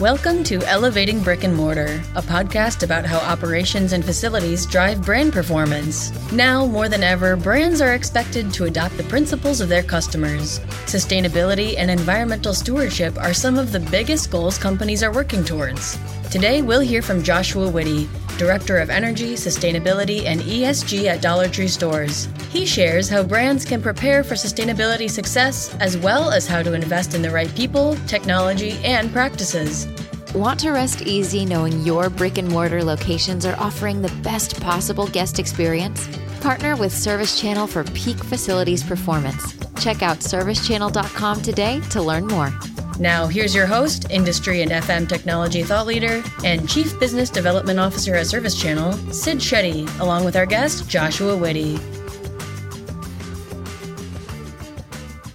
Welcome to Elevating Brick and Mortar, a podcast about how operations and facilities drive brand performance. Now, more than ever, brands are expected to adopt the principles of their customers. Sustainability and environmental stewardship are some of the biggest goals companies are working towards. Today, we'll hear from Joshua Witte, Director of Energy, Sustainability, and ESG at Dollar Tree Stores. He shares how brands can prepare for sustainability success, as well as how to invest in the right people, technology, and practices. Want to rest easy knowing your brick and mortar locations are offering the best possible guest experience? Partner with Service Channel for peak facilities performance. Check out servicechannel.com today to learn more. Now, here's your host, industry and FM technology thought leader, and Chief Business Development Officer at Service Channel, Sid Shetty, along with our guest, Joshua Witte.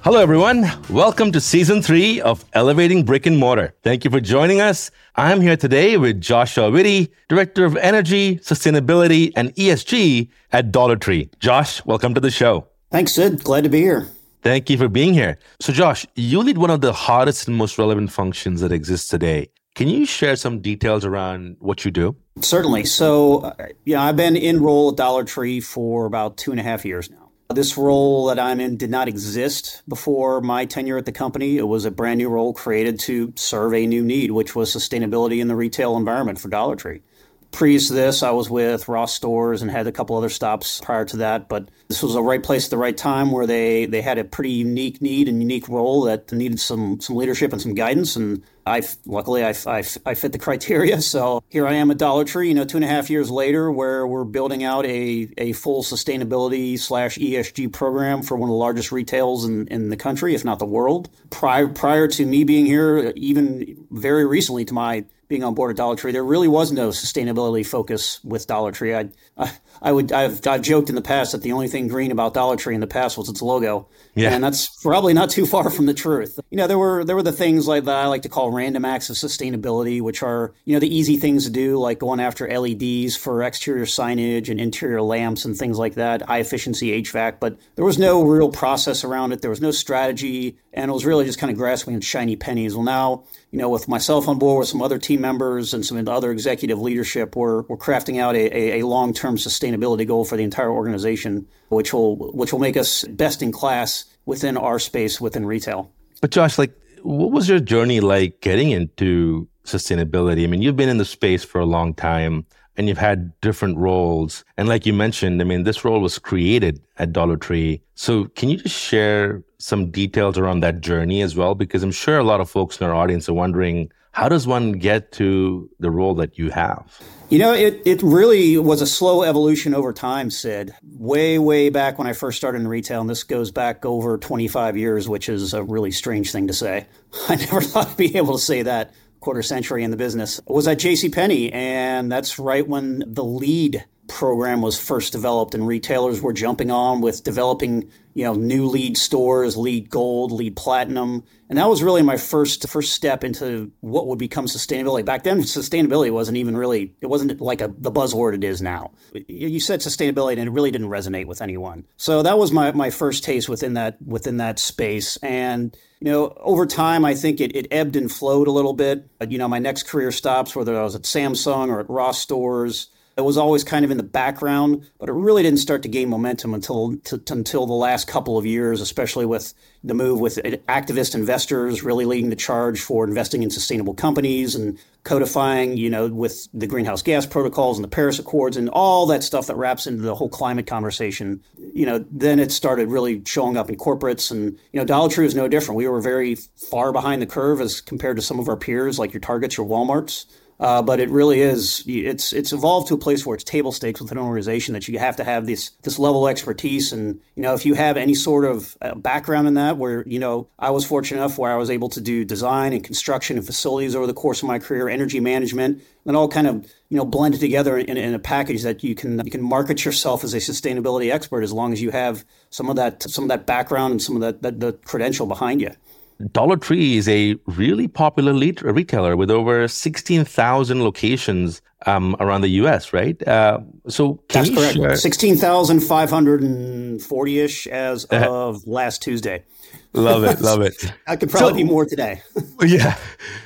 Hello, everyone. Welcome to season three of Elevating Brick and Mortar. Thank you for joining us. I'm here today with Joshua Witte, Director of Energy, Sustainability, and ESG at Dollar Tree. Josh, welcome to the show. Thanks, Sid. Glad to be here. Thank you for being here. So, Josh, you lead one of the hottest and most relevant functions that exists today. Can you share some details around what you do? Certainly. So, uh, yeah, I've been in role at Dollar Tree for about two and a half years now. This role that I'm in did not exist before my tenure at the company. It was a brand new role created to serve a new need, which was sustainability in the retail environment for Dollar Tree. Previous this, I was with Ross Stores and had a couple other stops prior to that. But this was the right place at the right time where they, they had a pretty unique need and unique role that needed some some leadership and some guidance. And I luckily I, I, I fit the criteria. So here I am at Dollar Tree, you know, two and a half years later, where we're building out a, a full sustainability slash ESG program for one of the largest retails in, in the country, if not the world. Prior prior to me being here, even very recently to my being on board at Dollar Tree, there really was no sustainability focus with Dollar Tree. I, I, I would, I've, I've joked in the past that the only thing green about Dollar Tree in the past was its logo, yeah. and that's probably not too far from the truth. You know, there were there were the things like that I like to call random acts of sustainability, which are you know the easy things to do, like going after LEDs for exterior signage and interior lamps and things like that, high efficiency HVAC. But there was no real process around it. There was no strategy, and it was really just kind of grasping at shiny pennies. Well, now you know, with myself on board, with some other team members and some other executive leadership, we're, we're crafting out a, a, long term sustainability goal for the entire organization, which will which will make us best in class within our space within retail. But Josh, like, what was your journey like getting into sustainability? I mean, you've been in the space for a long time and you've had different roles. And like you mentioned, I mean, this role was created at Dollar Tree. So can you just share some details around that journey as well? Because I'm sure a lot of folks in our audience are wondering, how does one get to the role that you have? You know, it, it really was a slow evolution over time, Sid. Way, way back when I first started in retail, and this goes back over 25 years, which is a really strange thing to say. I never thought I'd be able to say that quarter century in the business was at JCPenney. And that's right when the LEED program was first developed and retailers were jumping on with developing you know new LEED stores LEED gold LEED platinum. And that was really my first first step into what would become sustainability. Back then sustainability wasn't even really it wasn't like a the buzzword it is now. You said sustainability and it really didn't resonate with anyone. So that was my, my first taste within that within that space. And you know, over time, I think it, it ebbed and flowed a little bit. You know, my next career stops, whether I was at Samsung or at Ross stores, it was always kind of in the background, but it really didn't start to gain momentum until t- until the last couple of years, especially with the move with uh, activist investors really leading the charge for investing in sustainable companies and codifying, you know, with the greenhouse gas protocols and the Paris Accords and all that stuff that wraps into the whole climate conversation. You know, then it started really showing up in corporates, and you know, Dollar Tree was no different. We were very far behind the curve as compared to some of our peers, like your Targets, your WalMarts. Uh, but it really is it's it's evolved to a place where it's table stakes with an organization that you have to have this this level of expertise and you know if you have any sort of uh, background in that where you know I was fortunate enough where I was able to do design and construction and facilities over the course of my career energy management and all kind of you know blended together in, in a package that you can you can market yourself as a sustainability expert as long as you have some of that some of that background and some of that, that the credential behind you. Dollar Tree is a really popular retailer with over 16,000 locations um, around the U.S., right? Uh, so that's correct. Share... Sixteen thousand five hundred and forty-ish as of last Tuesday. Love it, love it. I could probably so, be more today. yeah.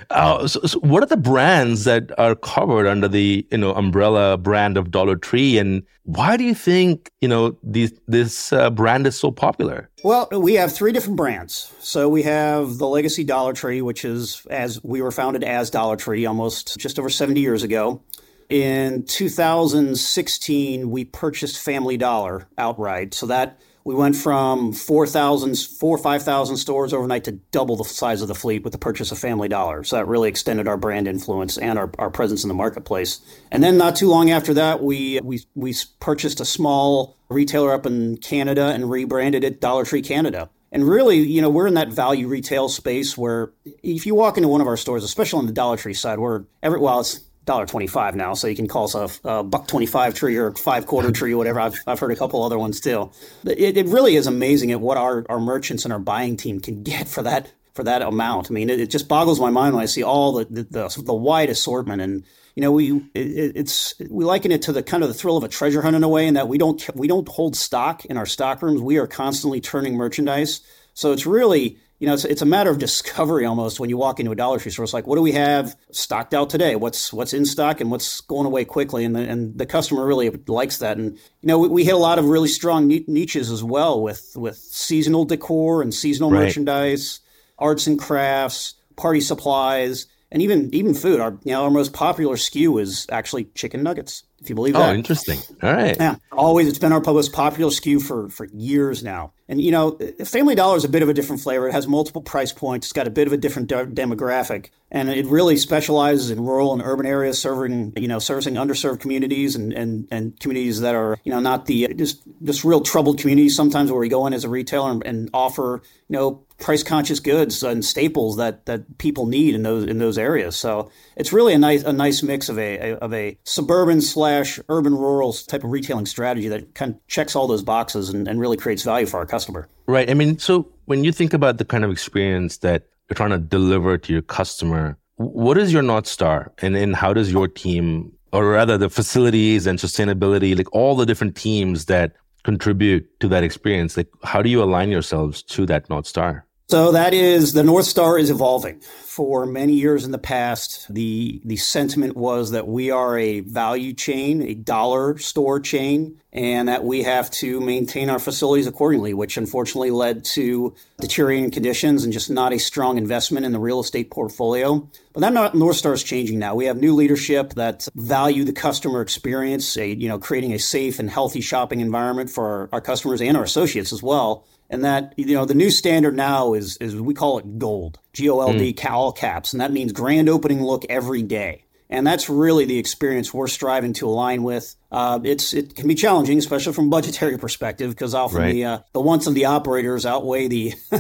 Uh, so, so, what are the brands that are covered under the you know umbrella brand of Dollar Tree, and why do you think you know these, this uh, brand is so popular? Well, we have three different brands. So we have the legacy Dollar Tree, which is as we were founded as Dollar Tree almost just over seventy years ago. In 2016, we purchased Family Dollar outright. So that we went from 4,000, 4 or 5,000 stores overnight to double the size of the fleet with the purchase of Family Dollar. So that really extended our brand influence and our, our presence in the marketplace. And then not too long after that, we, we, we purchased a small retailer up in Canada and rebranded it Dollar Tree Canada. And really, you know, we're in that value retail space where if you walk into one of our stores, especially on the Dollar Tree side, we're every well, it's dollar twenty five now, so you can call us a, a buck twenty five tree or five quarter tree or whatever. I've, I've heard a couple other ones too. It, it really is amazing at what our, our merchants and our buying team can get for that for that amount. I mean, it, it just boggles my mind when I see all the the, the, the wide assortment and you know we it, it's we liken it to the kind of the thrill of a treasure hunt in a way in that we don't we don't hold stock in our stock rooms. We are constantly turning merchandise. So it's really you know, it's, it's a matter of discovery almost when you walk into a Dollar Tree store. It's like, what do we have stocked out today? What's what's in stock and what's going away quickly? And the, and the customer really likes that. And you know, we, we hit a lot of really strong niches as well with with seasonal decor and seasonal right. merchandise, arts and crafts, party supplies, and even even food. Our you know our most popular SKU is actually chicken nuggets if you believe oh, that. Oh, interesting. All right. Yeah, always. It's been our most popular SKU for for years now. And you know, Family Dollar is a bit of a different flavor. It has multiple price points. It's got a bit of a different de- demographic, and it really specializes in rural and urban areas, serving you know, servicing underserved communities and and, and communities that are you know not the just just real troubled communities. Sometimes where we go in as a retailer and, and offer you know price conscious goods and staples that that people need in those in those areas. So it's really a nice a nice mix of a, of a suburban slash urban rural type of retailing strategy that kind of checks all those boxes and, and really creates value for our customer. Right. I mean, so when you think about the kind of experience that you're trying to deliver to your customer, what is your north star, and and how does your team, or rather the facilities and sustainability, like all the different teams that contribute to that experience, like how do you align yourselves to that north star? So that is the North Star is evolving. For many years in the past, the the sentiment was that we are a value chain, a dollar store chain, and that we have to maintain our facilities accordingly, which unfortunately led to deteriorating conditions and just not a strong investment in the real estate portfolio. But that North Star is changing now. We have new leadership that value the customer experience, a, you know, creating a safe and healthy shopping environment for our, our customers and our associates as well and that you know the new standard now is is we call it gold g-o-l-d mm. all caps and that means grand opening look every day and that's really the experience we're striving to align with. Uh, it's it can be challenging, especially from a budgetary perspective, because often right. the uh, the wants of the operators outweigh the,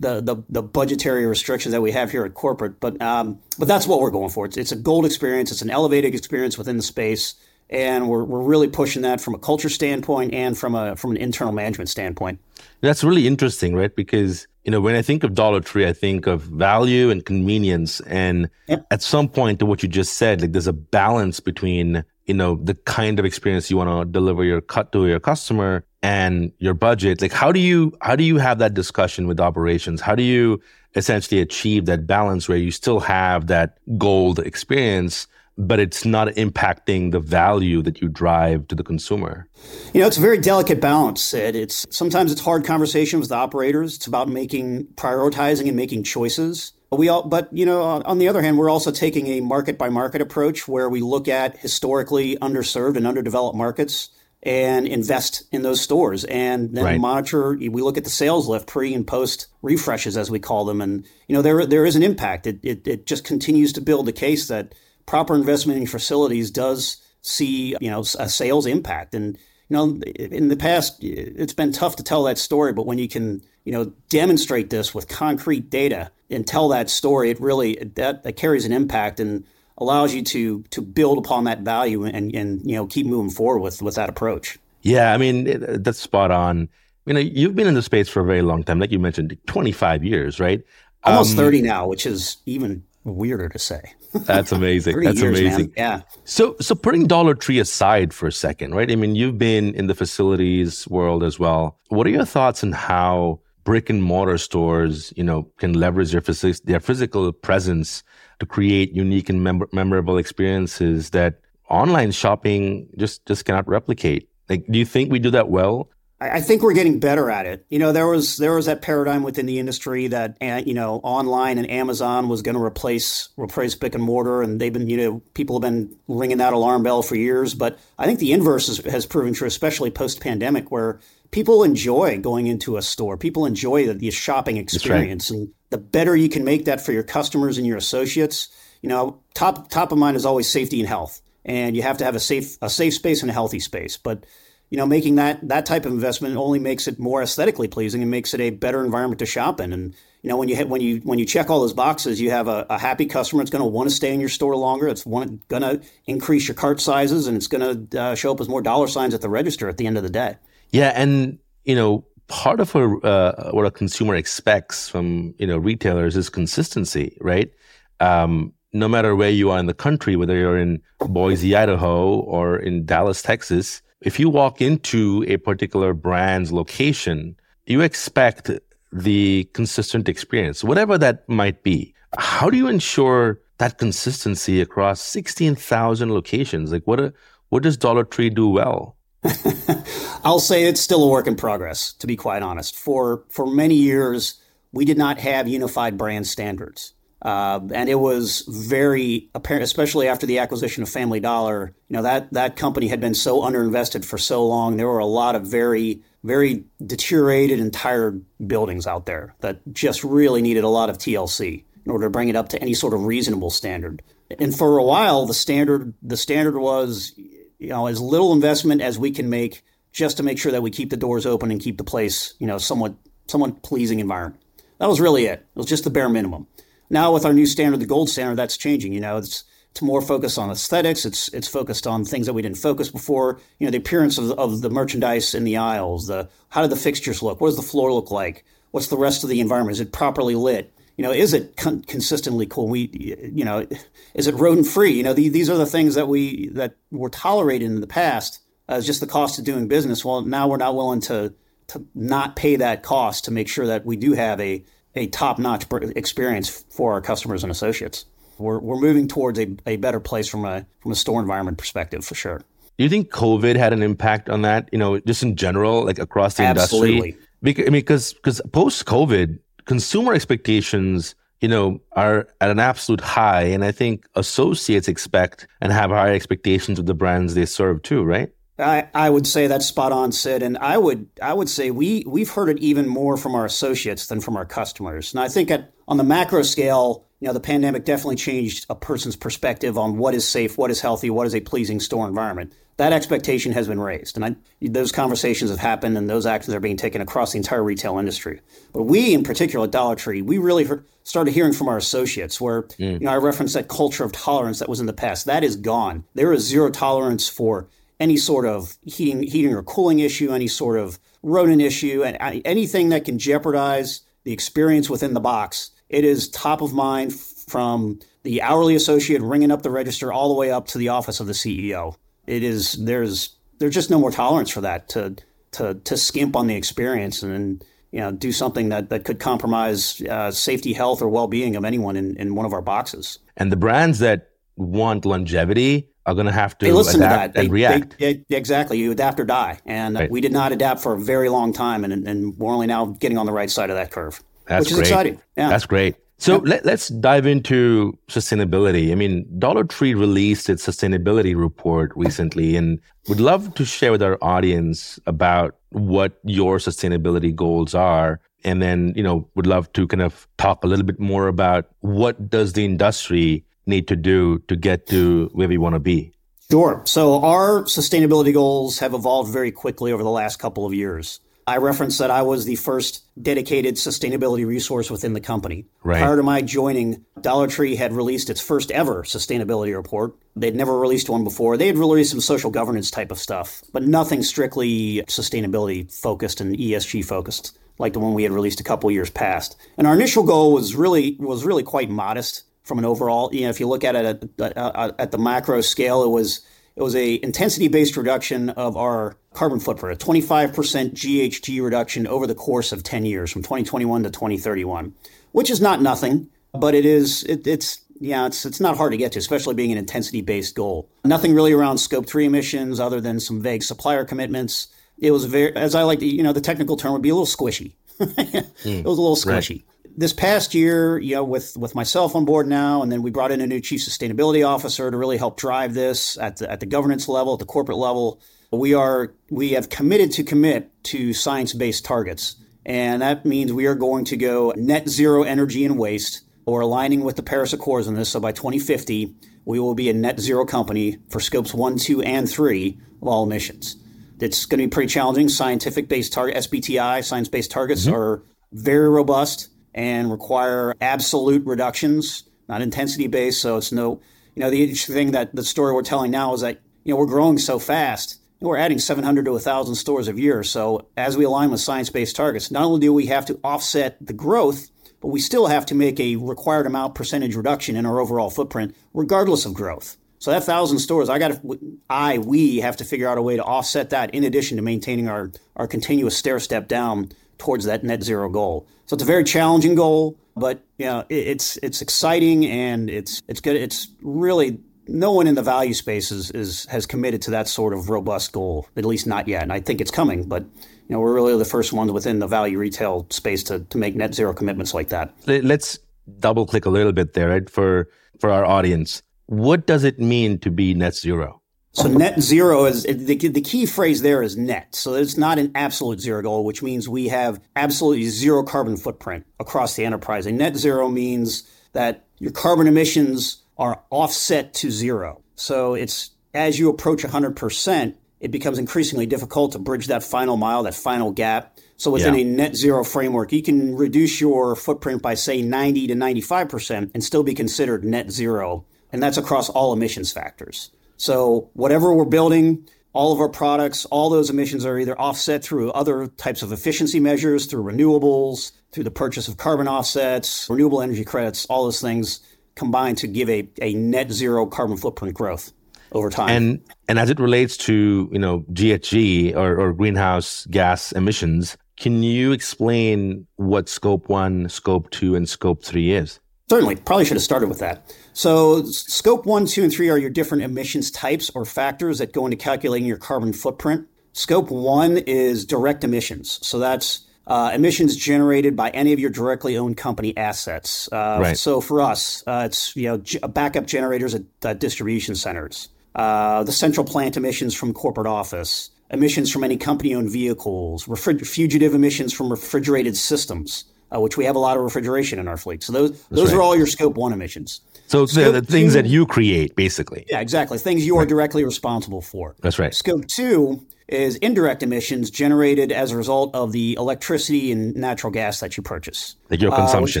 the, the the budgetary restrictions that we have here at corporate. But um, but that's what we're going for. It's, it's a gold experience. It's an elevated experience within the space and we're, we're really pushing that from a culture standpoint and from a from an internal management standpoint. That's really interesting, right? Because you know when I think of Dollar Tree, I think of value and convenience, and yep. at some point, to what you just said, like there's a balance between you know the kind of experience you want to deliver your cut to your customer and your budget. Like how do you how do you have that discussion with operations? How do you essentially achieve that balance where you still have that gold experience? But it's not impacting the value that you drive to the consumer. You know, it's a very delicate balance, Sid. It's sometimes it's hard conversations with the operators. It's about making prioritizing and making choices. But we all, but you know, on the other hand, we're also taking a market by market approach where we look at historically underserved and underdeveloped markets and invest in those stores and then right. monitor we look at the sales lift pre and post refreshes as we call them and you know there there is an impact it, it, it just continues to build the case that proper investment in facilities does see you know a sales impact. And you know in the past it's been tough to tell that story but when you can you know demonstrate this with concrete data and tell that story it really that, that carries an impact and allows you to to build upon that value and and you know keep moving forward with with that approach. Yeah i mean that's spot on. You know you've been in the space for a very long time like you mentioned 25 years right? Almost um, 30 now which is even weirder to say That's amazing. That's years, amazing. Man. Yeah. So, so putting Dollar Tree aside for a second, right? I mean, you've been in the facilities world as well. What are your thoughts on how brick and mortar stores, you know, can leverage their, phys- their physical presence to create unique and mem- memorable experiences that online shopping just just cannot replicate? Like, do you think we do that well? I think we're getting better at it. You know, there was there was that paradigm within the industry that uh, you know online and Amazon was going to replace replace brick and mortar, and they've been you know people have been ringing that alarm bell for years. But I think the inverse is, has proven true, especially post pandemic, where people enjoy going into a store. People enjoy the, the shopping experience, right. and the better you can make that for your customers and your associates. You know, top top of mind is always safety and health, and you have to have a safe a safe space and a healthy space, but you know, making that that type of investment only makes it more aesthetically pleasing and makes it a better environment to shop in. And you know, when you hit, when you when you check all those boxes, you have a, a happy customer. It's going to want to stay in your store longer. It's going to increase your cart sizes, and it's going to uh, show up as more dollar signs at the register at the end of the day. Yeah, and you know, part of a, uh, what a consumer expects from you know retailers is consistency, right? Um, no matter where you are in the country, whether you're in Boise, Idaho, or in Dallas, Texas, if you walk into a particular brand's location, you expect the consistent experience, whatever that might be. How do you ensure that consistency across 16,000 locations? Like what, a, what does Dollar Tree do well? I'll say it's still a work in progress, to be quite honest. For, for many years, we did not have unified brand standards. Uh, and it was very apparent, especially after the acquisition of Family Dollar. You know that that company had been so underinvested for so long. There were a lot of very very deteriorated and tired buildings out there that just really needed a lot of TLC in order to bring it up to any sort of reasonable standard. And for a while, the standard the standard was you know as little investment as we can make just to make sure that we keep the doors open and keep the place you know somewhat somewhat pleasing environment. That was really it. It was just the bare minimum. Now with our new standard, the gold standard, that's changing. You know, it's it's more focused on aesthetics. It's it's focused on things that we didn't focus before. You know, the appearance of, of the merchandise in the aisles. The how do the fixtures look? What does the floor look like? What's the rest of the environment? Is it properly lit? You know, is it con- consistently cool? We, you know, is it rodent free? You know, the, these are the things that we that were tolerated in the past as just the cost of doing business. Well, now we're not willing to to not pay that cost to make sure that we do have a a top notch experience for our customers and associates. We're, we're moving towards a, a better place from a, from a store environment perspective for sure. Do you think COVID had an impact on that? You know, just in general, like across the Absolutely. industry? Because, I mean, because because post COVID, consumer expectations, you know, are at an absolute high, and I think associates expect and have high expectations of the brands they serve too, right? I, I would say that's spot on, Sid, and I would I would say we we've heard it even more from our associates than from our customers. And I think at on the macro scale, you know, the pandemic definitely changed a person's perspective on what is safe, what is healthy, what is a pleasing store environment. That expectation has been raised, and I, those conversations have happened, and those actions are being taken across the entire retail industry. But we, in particular, at Dollar Tree, we really heard, started hearing from our associates. Where mm. you know, I referenced that culture of tolerance that was in the past. That is gone. There is zero tolerance for any sort of heating, heating or cooling issue, any sort of rodent issue, and anything that can jeopardize the experience within the box. It is top of mind from the hourly associate ringing up the register all the way up to the office of the CEO. It is there's there's just no more tolerance for that to to to skimp on the experience and you know do something that that could compromise uh, safety, health, or well being of anyone in, in one of our boxes. And the brands that want longevity are going to have to they listen adapt to that. and they, react. They, they, exactly. You adapt or die. And uh, right. we did not adapt for a very long time, and, and we're only now getting on the right side of that curve, That's which is great. exciting. Yeah. That's great. So yeah. let, us dive into sustainability. I mean, Dollar Tree released its sustainability report recently, and would love to share with our audience about what your sustainability goals are and then you know would love to kind of talk a little bit more about what does the industry need to do to get to where we want to be? Sure. So our sustainability goals have evolved very quickly over the last couple of years. I referenced that I was the first dedicated sustainability resource within the company. Right. Prior to my joining, Dollar Tree had released its first ever sustainability report. They'd never released one before. They had released some social governance type of stuff, but nothing strictly sustainability focused and ESG focused like the one we had released a couple years past. And our initial goal was really was really quite modest from an overall. You know, if you look at it at, at, at the macro scale, it was it was a intensity based reduction of our carbon footprint, a 25% GHG reduction over the course of 10 years, from 2021 to 2031, which is not nothing, but it is it, it's yeah, it's it's not hard to get to, especially being an intensity based goal. Nothing really around scope three emissions other than some vague supplier commitments. It was very, as I like to, you know, the technical term would be a little squishy. mm, it was a little squishy. Right this past year, you know, with with myself on board now, and then we brought in a new chief sustainability officer to really help drive this at the, at the governance level, at the corporate level. We are we have committed to commit to science based targets, and that means we are going to go net zero energy and waste. We're aligning with the Paris Accords on this, so by 2050, we will be a net zero company for scopes one, two, and three of all emissions. It's going to be pretty challenging. Scientific based target SBTI, science based targets mm-hmm. are very robust and require absolute reductions, not intensity based. So it's no, you know, the interesting thing that the story we're telling now is that, you know, we're growing so fast. We're adding 700 to 1,000 stores a year. So as we align with science based targets, not only do we have to offset the growth, but we still have to make a required amount percentage reduction in our overall footprint, regardless of growth. So that thousand stores, I got to, I, we have to figure out a way to offset that in addition to maintaining our, our continuous stair step down towards that net zero goal. So it's a very challenging goal, but you know, it's it's exciting and it's it's good. It's really no one in the value space is, is has committed to that sort of robust goal, at least not yet. And I think it's coming, but you know, we're really the first ones within the value retail space to, to make net zero commitments like that. Let's double click a little bit there, right? For for our audience. What does it mean to be net zero? So net zero is the, the key phrase there is net. So it's not an absolute zero goal, which means we have absolutely zero carbon footprint across the enterprise. And net zero means that your carbon emissions are offset to zero. So it's as you approach 100%, it becomes increasingly difficult to bridge that final mile, that final gap. So within yeah. a net zero framework, you can reduce your footprint by say 90 to 95% and still be considered net zero. And that's across all emissions factors. So whatever we're building, all of our products, all those emissions are either offset through other types of efficiency measures, through renewables, through the purchase of carbon offsets, renewable energy credits, all those things combined to give a, a net zero carbon footprint growth over time. And and as it relates to, you know, GHG or, or greenhouse gas emissions, can you explain what scope one, scope two, and scope three is? Certainly, probably should have started with that. So, scope one, two, and three are your different emissions types or factors that go into calculating your carbon footprint. Scope one is direct emissions. So, that's uh, emissions generated by any of your directly owned company assets. Uh, right. So, for us, uh, it's you know g- backup generators at distribution centers, uh, the central plant emissions from corporate office, emissions from any company owned vehicles, refrig- fugitive emissions from refrigerated systems. Uh, which we have a lot of refrigeration in our fleet. So those That's those right. are all your scope one emissions. So they're the things two, that you create, basically. Yeah, exactly. Things you are directly responsible for. That's right. Scope two is indirect emissions generated as a result of the electricity and natural gas that you purchase. Like your consumption.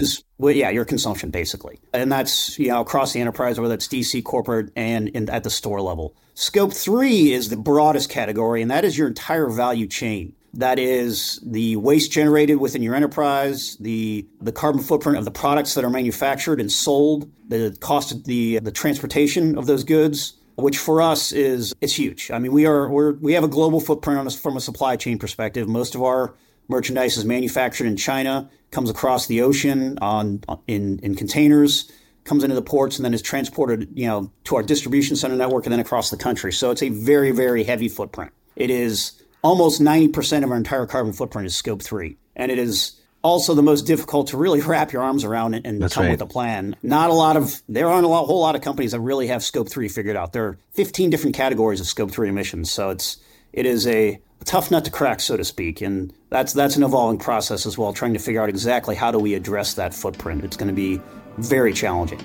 Uh, is, well, yeah, your consumption, basically. And that's, you know, across the enterprise, whether it's DC, corporate, and in, at the store level. Scope three is the broadest category, and that is your entire value chain. That is the waste generated within your enterprise, the the carbon footprint of the products that are manufactured and sold, the cost of the the transportation of those goods, which for us is it's huge. I mean, we are we're, we have a global footprint on from a supply chain perspective. Most of our merchandise is manufactured in China, comes across the ocean on in in containers, comes into the ports, and then is transported, you know, to our distribution center network and then across the country. So it's a very very heavy footprint. It is almost 90% of our entire carbon footprint is scope three. And it is also the most difficult to really wrap your arms around and, and come right. with a plan. Not a lot of, there aren't a lot, whole lot of companies that really have scope three figured out. There are 15 different categories of scope three emissions. So it's, it is a, a tough nut to crack, so to speak. And that's, that's an evolving process as well, trying to figure out exactly how do we address that footprint. It's going to be very challenging.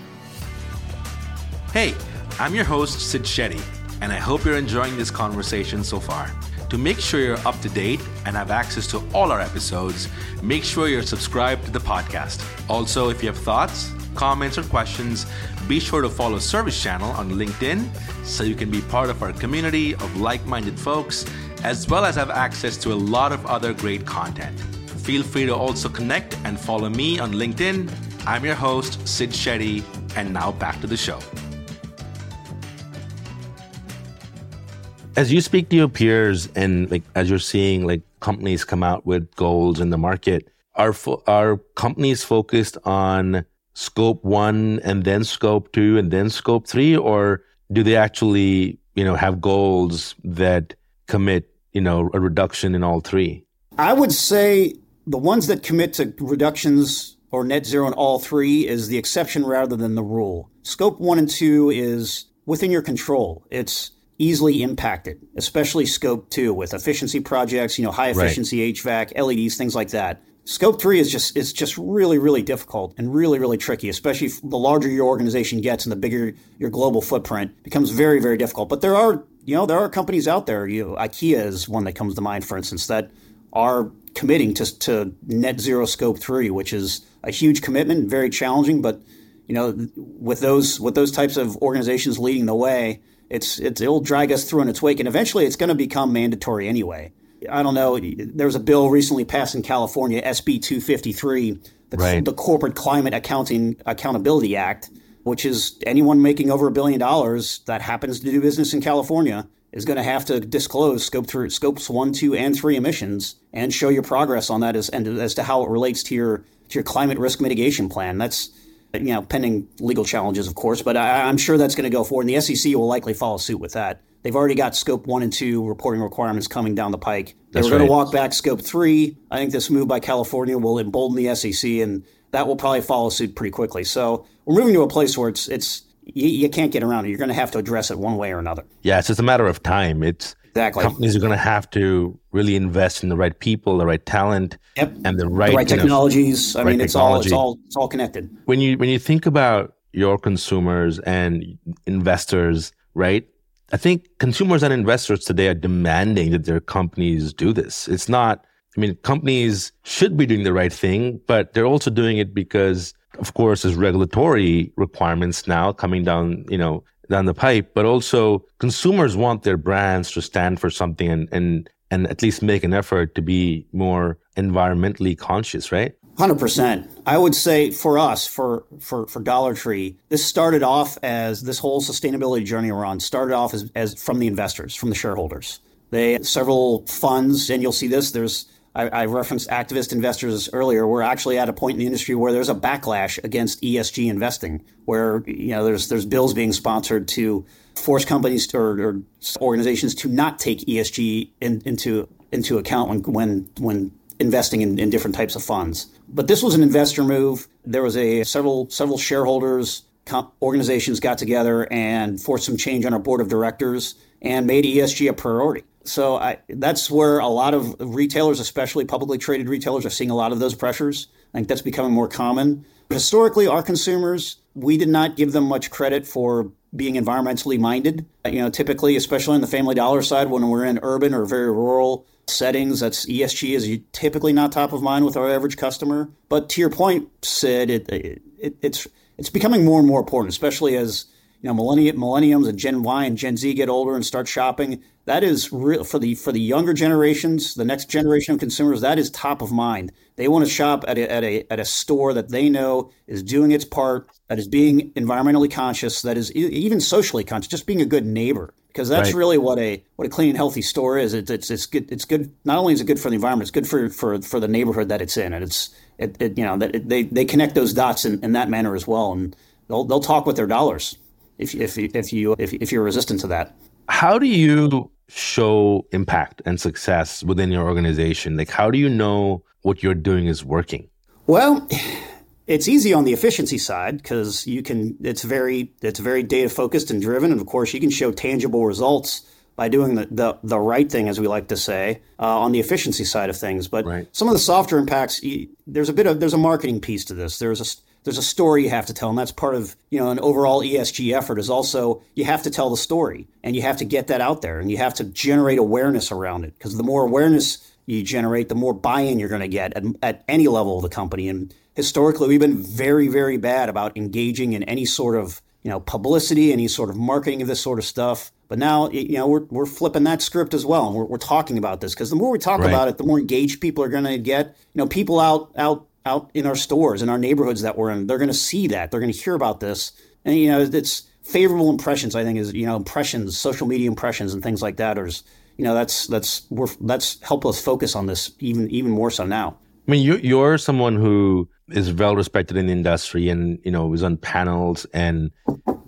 Hey, I'm your host, Sid Shetty, and I hope you're enjoying this conversation so far. To make sure you're up to date and have access to all our episodes, make sure you're subscribed to the podcast. Also, if you have thoughts, comments, or questions, be sure to follow Service Channel on LinkedIn so you can be part of our community of like minded folks, as well as have access to a lot of other great content. Feel free to also connect and follow me on LinkedIn. I'm your host, Sid Shetty. And now back to the show. As you speak to your peers and like as you're seeing like companies come out with goals in the market, are fo- are companies focused on scope 1 and then scope 2 and then scope 3 or do they actually, you know, have goals that commit, you know, a reduction in all three? I would say the ones that commit to reductions or net zero in all three is the exception rather than the rule. Scope one and two is within your control. It's easily impacted, especially scope two with efficiency projects, you know, high efficiency right. HVAC, LEDs, things like that. Scope three is just is just really really difficult and really really tricky, especially the larger your organization gets and the bigger your global footprint becomes very very difficult. But there are you know there are companies out there. You know, IKEA is one that comes to mind, for instance, that are committing to to net zero scope three, which is a huge commitment, very challenging. But you know, with those with those types of organizations leading the way, it's, it's it'll drag us through in its wake, and eventually it's going to become mandatory anyway. I don't know. There was a bill recently passed in California, SB 253, the, right. the Corporate Climate Accounting Accountability Act, which is anyone making over a billion dollars that happens to do business in California is going to have to disclose scope three, scopes one, two, and three emissions and show your progress on that as and as to how it relates to your to your climate risk mitigation plan. That's you know pending legal challenges, of course, but I, am sure that's going to go forward, and the SEC will likely follow suit with that. They've already got scope one and two reporting requirements coming down the pike. They were going to walk back scope three. I think this move by California will embolden the SEC, and that will probably follow suit pretty quickly. So we're moving to a place where it's it's you, you can't get around it. You're going to have to address it one way or another. Yeah, it's just a matter of time. It's exactly companies are going to have to really invest in the right people, the right talent, yep. and the right, the right technologies. Know, I right mean, it's technology. all it's all it's all connected. When you when you think about your consumers and investors, right? I think consumers and investors today are demanding that their companies do this. It's not, I mean, companies should be doing the right thing, but they're also doing it because, of course, there's regulatory requirements now coming down, you know, down the pipe, but also consumers want their brands to stand for something and, and, and at least make an effort to be more environmentally conscious, right? Hundred percent. I would say for us, for for for Dollar Tree, this started off as this whole sustainability journey we're on started off as, as from the investors, from the shareholders. They several funds, and you'll see this. There's I, I, referenced activist investors earlier. We're actually at a point in the industry where there's a backlash against ESG investing, where you know there's there's bills being sponsored to force companies to, or, or, organizations to not take ESG in, into into account when when when investing in, in different types of funds. But this was an investor move. There was a several several shareholders organizations got together and forced some change on our board of directors and made ESG a priority. So I, that's where a lot of retailers, especially publicly traded retailers, are seeing a lot of those pressures. I think that's becoming more common. Historically, our consumers, we did not give them much credit for being environmentally minded. You know, typically, especially on the family dollar side, when we're in urban or very rural settings. That's ESG is typically not top of mind with our average customer. But to your point, Sid, it, it, it's it's becoming more and more important, especially as you know millennium, millenniums and Gen Y and Gen Z get older and start shopping. That is real for the for the younger generations, the next generation of consumers. That is top of mind. They want to shop at a, at a at a store that they know is doing its part, that is being environmentally conscious, that is even socially conscious, just being a good neighbor because that's right. really what a what a clean and healthy store is. It's, it's it's good. It's good. Not only is it good for the environment, it's good for for for the neighborhood that it's in, and it's it, it you know that it, they they connect those dots in, in that manner as well, and they'll they'll talk with their dollars if if if you if if you're resistant to that. How do you show impact and success within your organization? Like, how do you know what you're doing is working? Well it's easy on the efficiency side because you can. It's very it's very data focused and driven, and of course you can show tangible results by doing the, the, the right thing, as we like to say, uh, on the efficiency side of things. But right. some of the softer impacts, there's a bit of there's a marketing piece to this. There's a there's a story you have to tell, and that's part of you know an overall ESG effort. Is also you have to tell the story, and you have to get that out there, and you have to generate awareness around it. Because the more awareness you generate, the more buy-in you're going to get at, at any level of the company. And historically we've been very very bad about engaging in any sort of you know publicity any sort of marketing of this sort of stuff but now you know we're, we're flipping that script as well and we're, we're talking about this because the more we talk right. about it the more engaged people are going to get you know people out out out in our stores, in our neighborhoods that we're in. They're going to see that. They're going to hear about this. And, you know, it's favorable impressions, I think, is, you know, impressions, social media impressions and things like that. Or, you know, that's, that's, we're, that's help us focus on this even, even more so now. I mean, you, you're someone who is well respected in the industry and, you know, was on panels and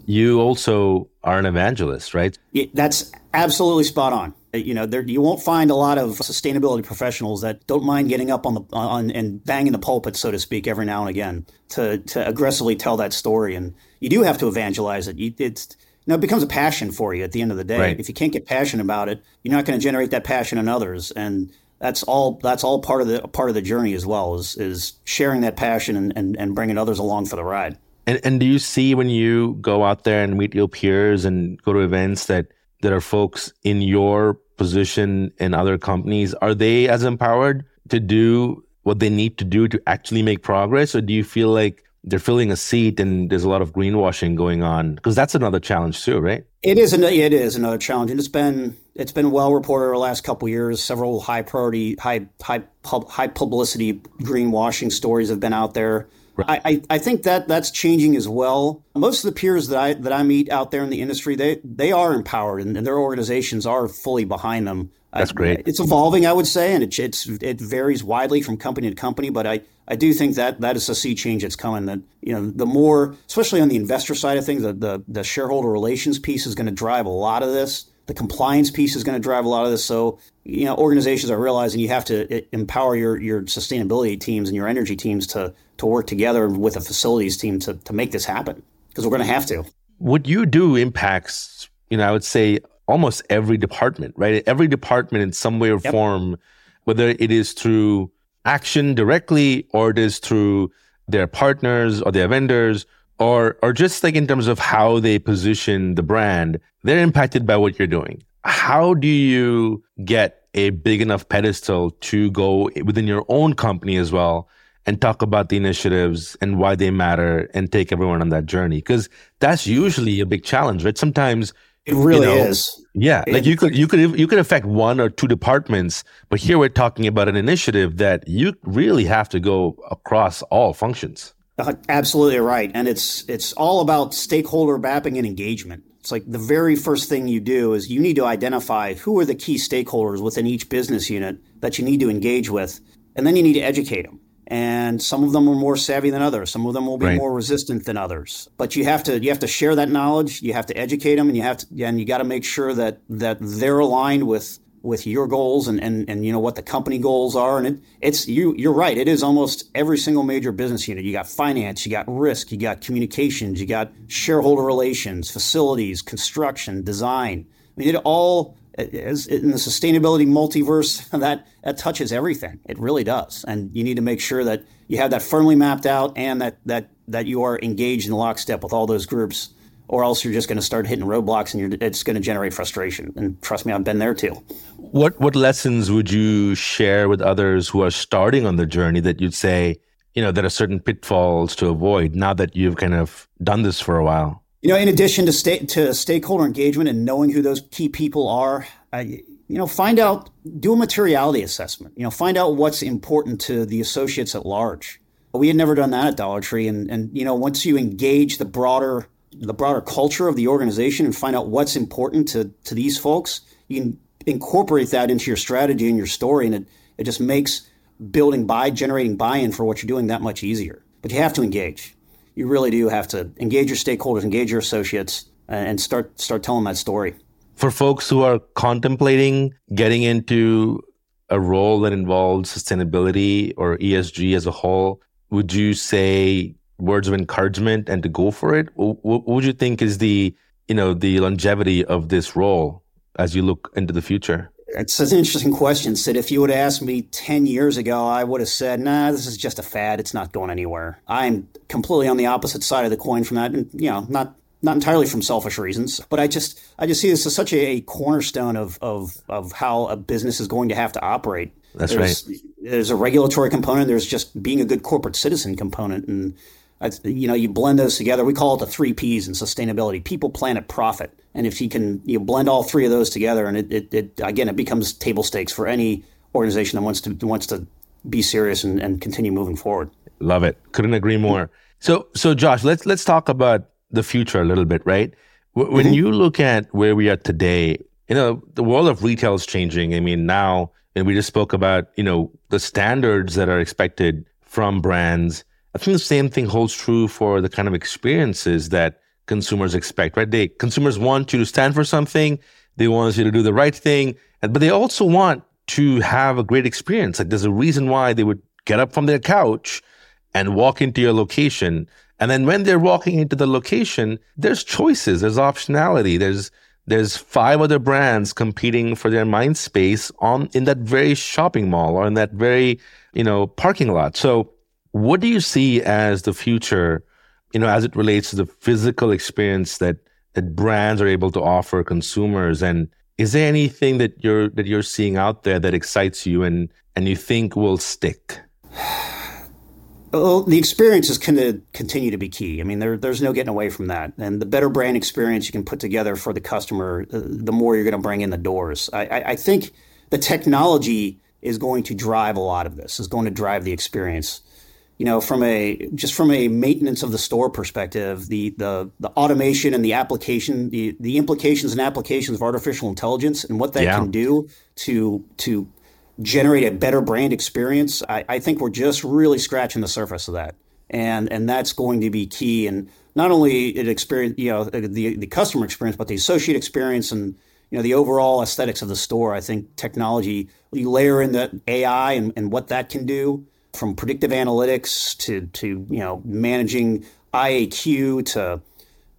you also are an evangelist, right? Yeah, that's absolutely spot on. Uh, you know, there, you won't find a lot of sustainability professionals that don't mind getting up on the on and banging the pulpit, so to speak, every now and again to to aggressively tell that story. And you do have to evangelize it. You, it's you know, it becomes a passion for you at the end of the day. Right. If you can't get passionate about it, you're not going to generate that passion in others. And that's all that's all part of the part of the journey as well is is sharing that passion and, and, and bringing others along for the ride. And and do you see when you go out there and meet your peers and go to events that that are folks in your position in other companies, are they as empowered to do what they need to do to actually make progress? Or do you feel like they're filling a seat and there's a lot of greenwashing going on? Because that's another challenge too, right? It is. An, it is another challenge, and it's been it's been well reported over the last couple years. Several high priority, high high pub, high publicity greenwashing stories have been out there. I, I, I think that that's changing as well. Most of the peers that I that I meet out there in the industry, they they are empowered and, and their organizations are fully behind them. That's great. it's evolving, I would say, and it, it's it varies widely from company to company. But I, I do think that that is a sea change that's coming. That you know, the more, especially on the investor side of things, the the, the shareholder relations piece is going to drive a lot of this. The compliance piece is going to drive a lot of this. So, you know, organizations are realizing you have to eh, empower your your sustainability teams and your energy teams to to work together with a facilities team to to make this happen because we're going to have to. What you do impacts, you know, I would say almost every department, right? Every department in some way or yep. form, whether it is through action directly or it is through their partners or their vendors or or just like in terms of how they position the brand, they're impacted by what you're doing. How do you get a big enough pedestal to go within your own company as well and talk about the initiatives and why they matter and take everyone on that journey? Because that's usually a big challenge, right? Sometimes it really you know, is. Yeah, it, like you could you could you could affect one or two departments, but here we're talking about an initiative that you really have to go across all functions. Uh, absolutely right, and it's it's all about stakeholder mapping and engagement. It's like the very first thing you do is you need to identify who are the key stakeholders within each business unit that you need to engage with, and then you need to educate them and some of them are more savvy than others. Some of them will be right. more resistant than others. But you have to you have to share that knowledge. You have to educate them and you have to and you got to make sure that that they're aligned with with your goals and, and and you know what the company goals are. And it, it's you you're right. It is almost every single major business unit. You got finance you got risk you got communications you got shareholder relations facilities construction design. I mean, it all as in the sustainability multiverse that that touches everything. It really does. And you need to make sure that you have that firmly mapped out and that that that you are engaged in lockstep with all those groups or else you're just going to start hitting roadblocks and it's going to generate frustration. And trust me i've been there too what what lessons would you share with others who are starting on the journey that you'd say you know there are certain pitfalls to avoid now that you've kind of done this for a while you know, in addition to state to stakeholder engagement and knowing who those key people are, I, you know, find out, do a materiality assessment. You know, find out what's important to the associates at large. We had never done that at Dollar Tree, and and you know, once you engage the broader the broader culture of the organization and find out what's important to to these folks, you can incorporate that into your strategy and your story, and it it just makes building buy generating buy-in for what you're doing that much easier. But you have to engage you really do have to engage your stakeholders, engage your associates, and start start telling that story. For folks who are contemplating getting into a role that involves sustainability or ESG as a whole, would you say words of encouragement and to go for it? What would you think is the you know the longevity of this role as you look into the future? It's an interesting question, Sid. If you would have asked me 10 years ago, I would have said, nah, this is just a fad. It's not going anywhere. I'm completely on the opposite side of the coin from that. And, you know, not not entirely from selfish reasons, but I just I just see this as such a, a cornerstone of, of of how a business is going to have to operate. That's there's, right. There's a regulatory component. There's just being a good corporate citizen component, and you know, you blend those together. We call it the three P's in sustainability: people, planet, profit. And if you can, you blend all three of those together, and it, it, it again, it becomes table stakes for any organization that wants to wants to be serious and, and continue moving forward. Love it. Couldn't agree more. So, so Josh, let's let's talk about the future a little bit, right? When mm-hmm. you look at where we are today, you know, the world of retail is changing. I mean, now, and we just spoke about, you know, the standards that are expected from brands. I think the same thing holds true for the kind of experiences that consumers expect, right? They consumers want you to stand for something. They want you to do the right thing, but they also want to have a great experience. Like there's a reason why they would get up from their couch and walk into your location. And then when they're walking into the location, there's choices, there's optionality, there's there's five other brands competing for their mind space on in that very shopping mall or in that very, you know, parking lot. So what do you see as the future, you know, as it relates to the physical experience that that brands are able to offer consumers and is there anything that you're that you're seeing out there that excites you and and you think will stick? Well, the experience is going to continue to be key. I mean, there, there's no getting away from that. And the better brand experience you can put together for the customer, uh, the more you're going to bring in the doors. I, I, I think the technology is going to drive a lot of this. Is going to drive the experience. You know, from a just from a maintenance of the store perspective, the the the automation and the application, the the implications and applications of artificial intelligence and what that yeah. can do to to generate a better brand experience, I, I, think we're just really scratching the surface of that. And and that's going to be key. And not only it experience, you know, the the customer experience, but the associate experience and you know the overall aesthetics of the store. I think technology, you layer in the AI and, and what that can do, from predictive analytics to to you know managing IAQ to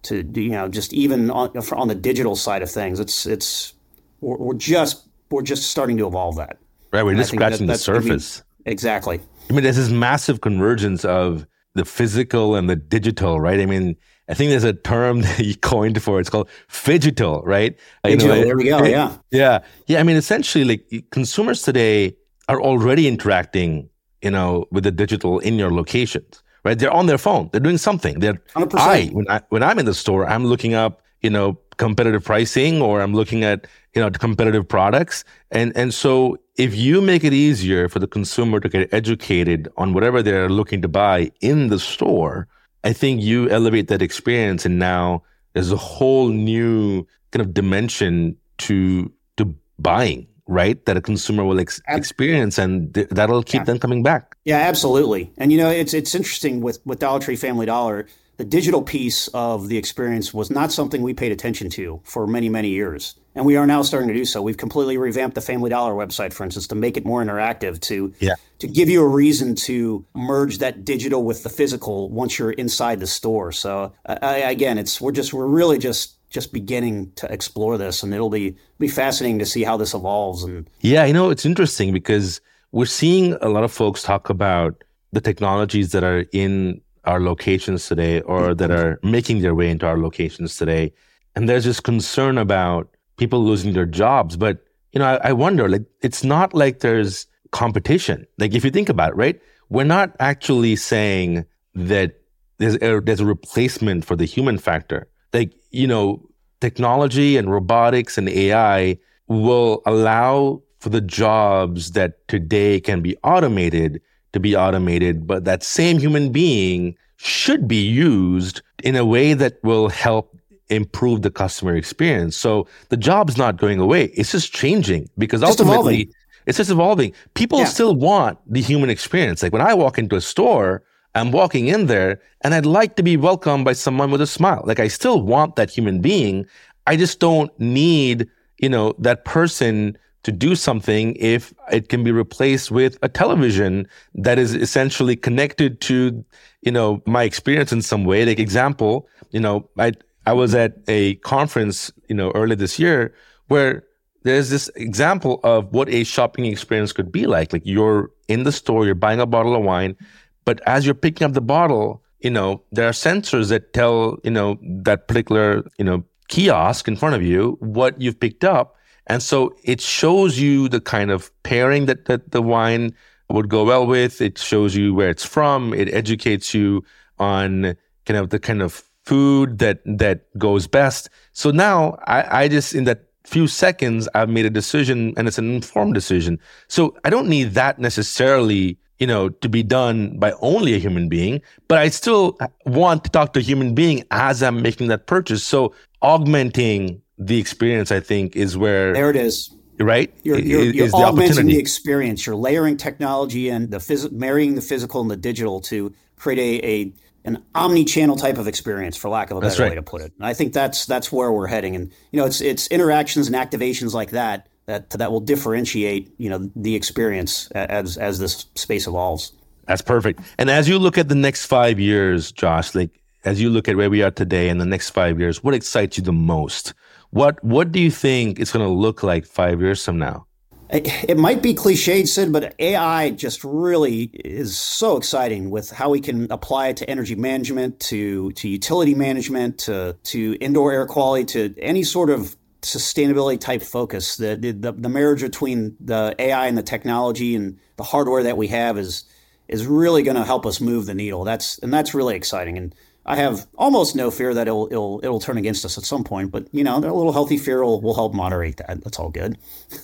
to you know just even on, on the digital side of things. It's it's we're, we're just we're just starting to evolve that. Right, we're just scratching that, the surface. exactly. I mean, there's this massive convergence of the physical and the digital, right? I mean, I think there's a term that you coined for it. It's called phygital, right? Know, there we go. Yeah. Yeah. Yeah. I mean, essentially, like consumers today are already interacting, you know, with the digital in your locations, right? They're on their phone. They're doing something. They're 100%. I when I when I'm in the store, I'm looking up, you know, competitive pricing or I'm looking at, you know, competitive products. And and so if you make it easier for the consumer to get educated on whatever they're looking to buy in the store, I think you elevate that experience. And now there's a whole new kind of dimension to, to buying, right? That a consumer will ex- experience and th- that'll keep yeah. them coming back. Yeah, absolutely. And you know, it's, it's interesting with, with Dollar Tree Family Dollar the digital piece of the experience was not something we paid attention to for many, many years. And we are now starting to do so. We've completely revamped the Family Dollar website, for instance, to make it more interactive, to yeah. to give you a reason to merge that digital with the physical once you're inside the store. So uh, again, it's we're just we're really just just beginning to explore this, and it'll be be fascinating to see how this evolves. And yeah, you know, it's interesting because we're seeing a lot of folks talk about the technologies that are in our locations today or that are making their way into our locations today. And there's this concern about people losing their jobs. But, you know, I, I wonder, like, it's not like there's competition. Like, if you think about it, right? We're not actually saying that there's a, there's a replacement for the human factor. Like, you know, technology and robotics and AI will allow for the jobs that today can be automated to be automated, but that same human being should be used in a way that will help improve the customer experience. So the job's not going away. It's just changing because just ultimately evolving. it's just evolving. People yeah. still want the human experience. Like when I walk into a store, I'm walking in there and I'd like to be welcomed by someone with a smile. Like I still want that human being. I just don't need, you know, that person to do something if it can be replaced with a television that is essentially connected to, you know, my experience in some way. Like example, you know, I, I was at a conference, you know, early this year where there's this example of what a shopping experience could be like. Like you're in the store, you're buying a bottle of wine, but as you're picking up the bottle, you know, there are sensors that tell, you know, that particular, you know, kiosk in front of you what you've picked up and so it shows you the kind of pairing that, that the wine would go well with. It shows you where it's from. It educates you on kind of the kind of food that that goes best. So now I, I just in that few seconds, I've made a decision and it's an informed decision. So I don't need that necessarily, you know, to be done by only a human being, but I still want to talk to a human being as I'm making that purchase. So augmenting the experience, I think, is where there it is. Right, you're, you're, you're the augmenting the experience. You're layering technology and the phys- marrying the physical and the digital to create a, a an omni-channel type of experience, for lack of a better right. way to put it. And I think that's that's where we're heading. And you know, it's it's interactions and activations like that that that will differentiate you know the experience as as this space evolves. That's perfect. And as you look at the next five years, Josh, like as you look at where we are today and the next five years, what excites you the most? What what do you think it's going to look like five years from now? It might be cliched, Sid, but AI just really is so exciting with how we can apply it to energy management, to to utility management, to to indoor air quality, to any sort of sustainability type focus. The the, the marriage between the AI and the technology and the hardware that we have is is really going to help us move the needle. That's and that's really exciting. And I have almost no fear that it'll it'll it'll turn against us at some point, but you know, a little healthy fear will, will help moderate that. That's all good.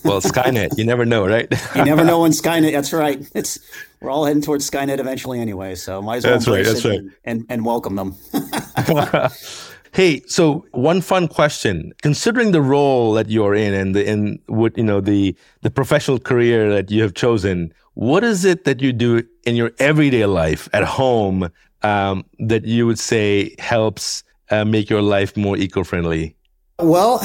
well, Skynet, you never know, right? you never know when Skynet. That's right. It's we're all heading towards Skynet eventually anyway, so might as well that's right, that's right. And, and, and welcome them. hey, so one fun question: considering the role that you're in and the in what you know the the professional career that you have chosen, what is it that you do in your everyday life at home um, that you would say helps uh, make your life more eco-friendly? Well,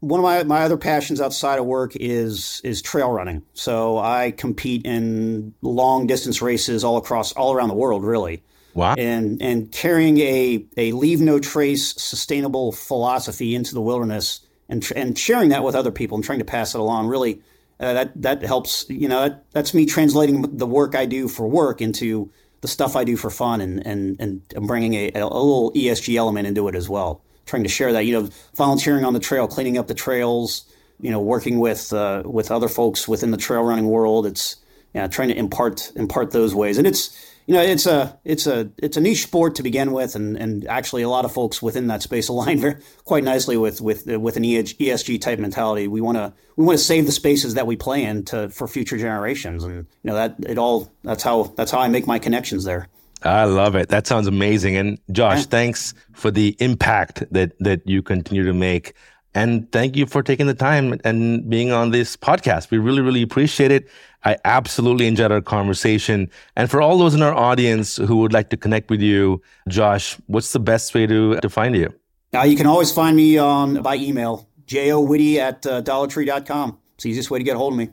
one of my, my other passions outside of work is is trail running. So I compete in long distance races all across all around the world, really. Wow. And and carrying a a leave no trace sustainable philosophy into the wilderness and and sharing that with other people and trying to pass it along really uh, that that helps. You know, that, that's me translating the work I do for work into the stuff I do for fun and and and bringing a, a little ESG element into it as well. Trying to share that, you know, volunteering on the trail, cleaning up the trails, you know, working with uh, with other folks within the trail running world. It's yeah, trying to impart impart those ways, and it's you know, it's a it's a it's a niche sport to begin with, and, and actually a lot of folks within that space align very, quite nicely with with with an ESG type mentality. We want to we want to save the spaces that we play in to for future generations, and you know that it all that's how that's how I make my connections there. I love it. That sounds amazing. And Josh, yeah. thanks for the impact that that you continue to make. And thank you for taking the time and being on this podcast. We really, really appreciate it. I absolutely enjoyed our conversation. And for all those in our audience who would like to connect with you, Josh, what's the best way to, to find you? Uh, you can always find me on by email, jowitty at uh, dollartree.com. It's the easiest way to get a hold of me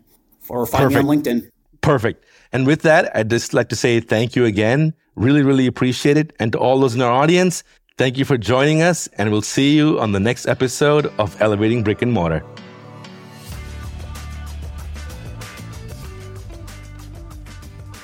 or find Perfect. me on LinkedIn. Perfect. And with that, I'd just like to say thank you again. Really, really appreciate it. And to all those in our audience, Thank you for joining us, and we'll see you on the next episode of Elevating Brick and Mortar.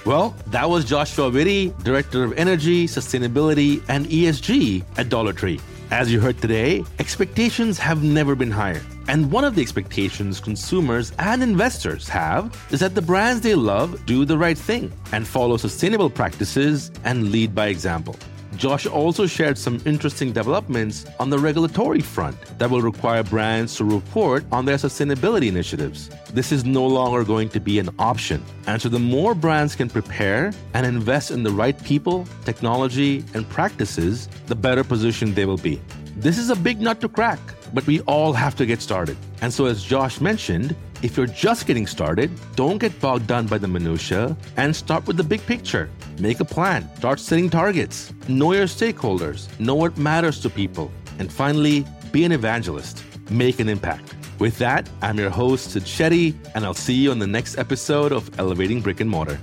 Well, that was Joshua Witte, Director of Energy, Sustainability, and ESG at Dollar Tree. As you heard today, expectations have never been higher. And one of the expectations consumers and investors have is that the brands they love do the right thing and follow sustainable practices and lead by example. Josh also shared some interesting developments on the regulatory front that will require brands to report on their sustainability initiatives. This is no longer going to be an option. And so, the more brands can prepare and invest in the right people, technology, and practices, the better positioned they will be. This is a big nut to crack, but we all have to get started. And so, as Josh mentioned, if you're just getting started, don't get bogged down by the minutiae and start with the big picture. Make a plan, start setting targets, know your stakeholders, know what matters to people, and finally, be an evangelist. Make an impact. With that, I'm your host, Sid Shetty, and I'll see you on the next episode of Elevating Brick and Mortar.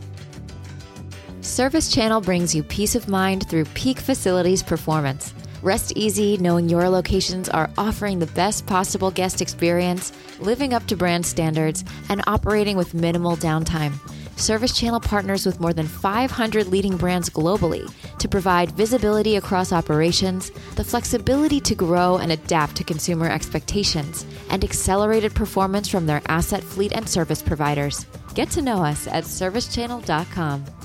Service Channel brings you peace of mind through peak facilities performance. Rest easy knowing your locations are offering the best possible guest experience, living up to brand standards, and operating with minimal downtime. Service Channel partners with more than 500 leading brands globally to provide visibility across operations, the flexibility to grow and adapt to consumer expectations, and accelerated performance from their asset fleet and service providers. Get to know us at servicechannel.com.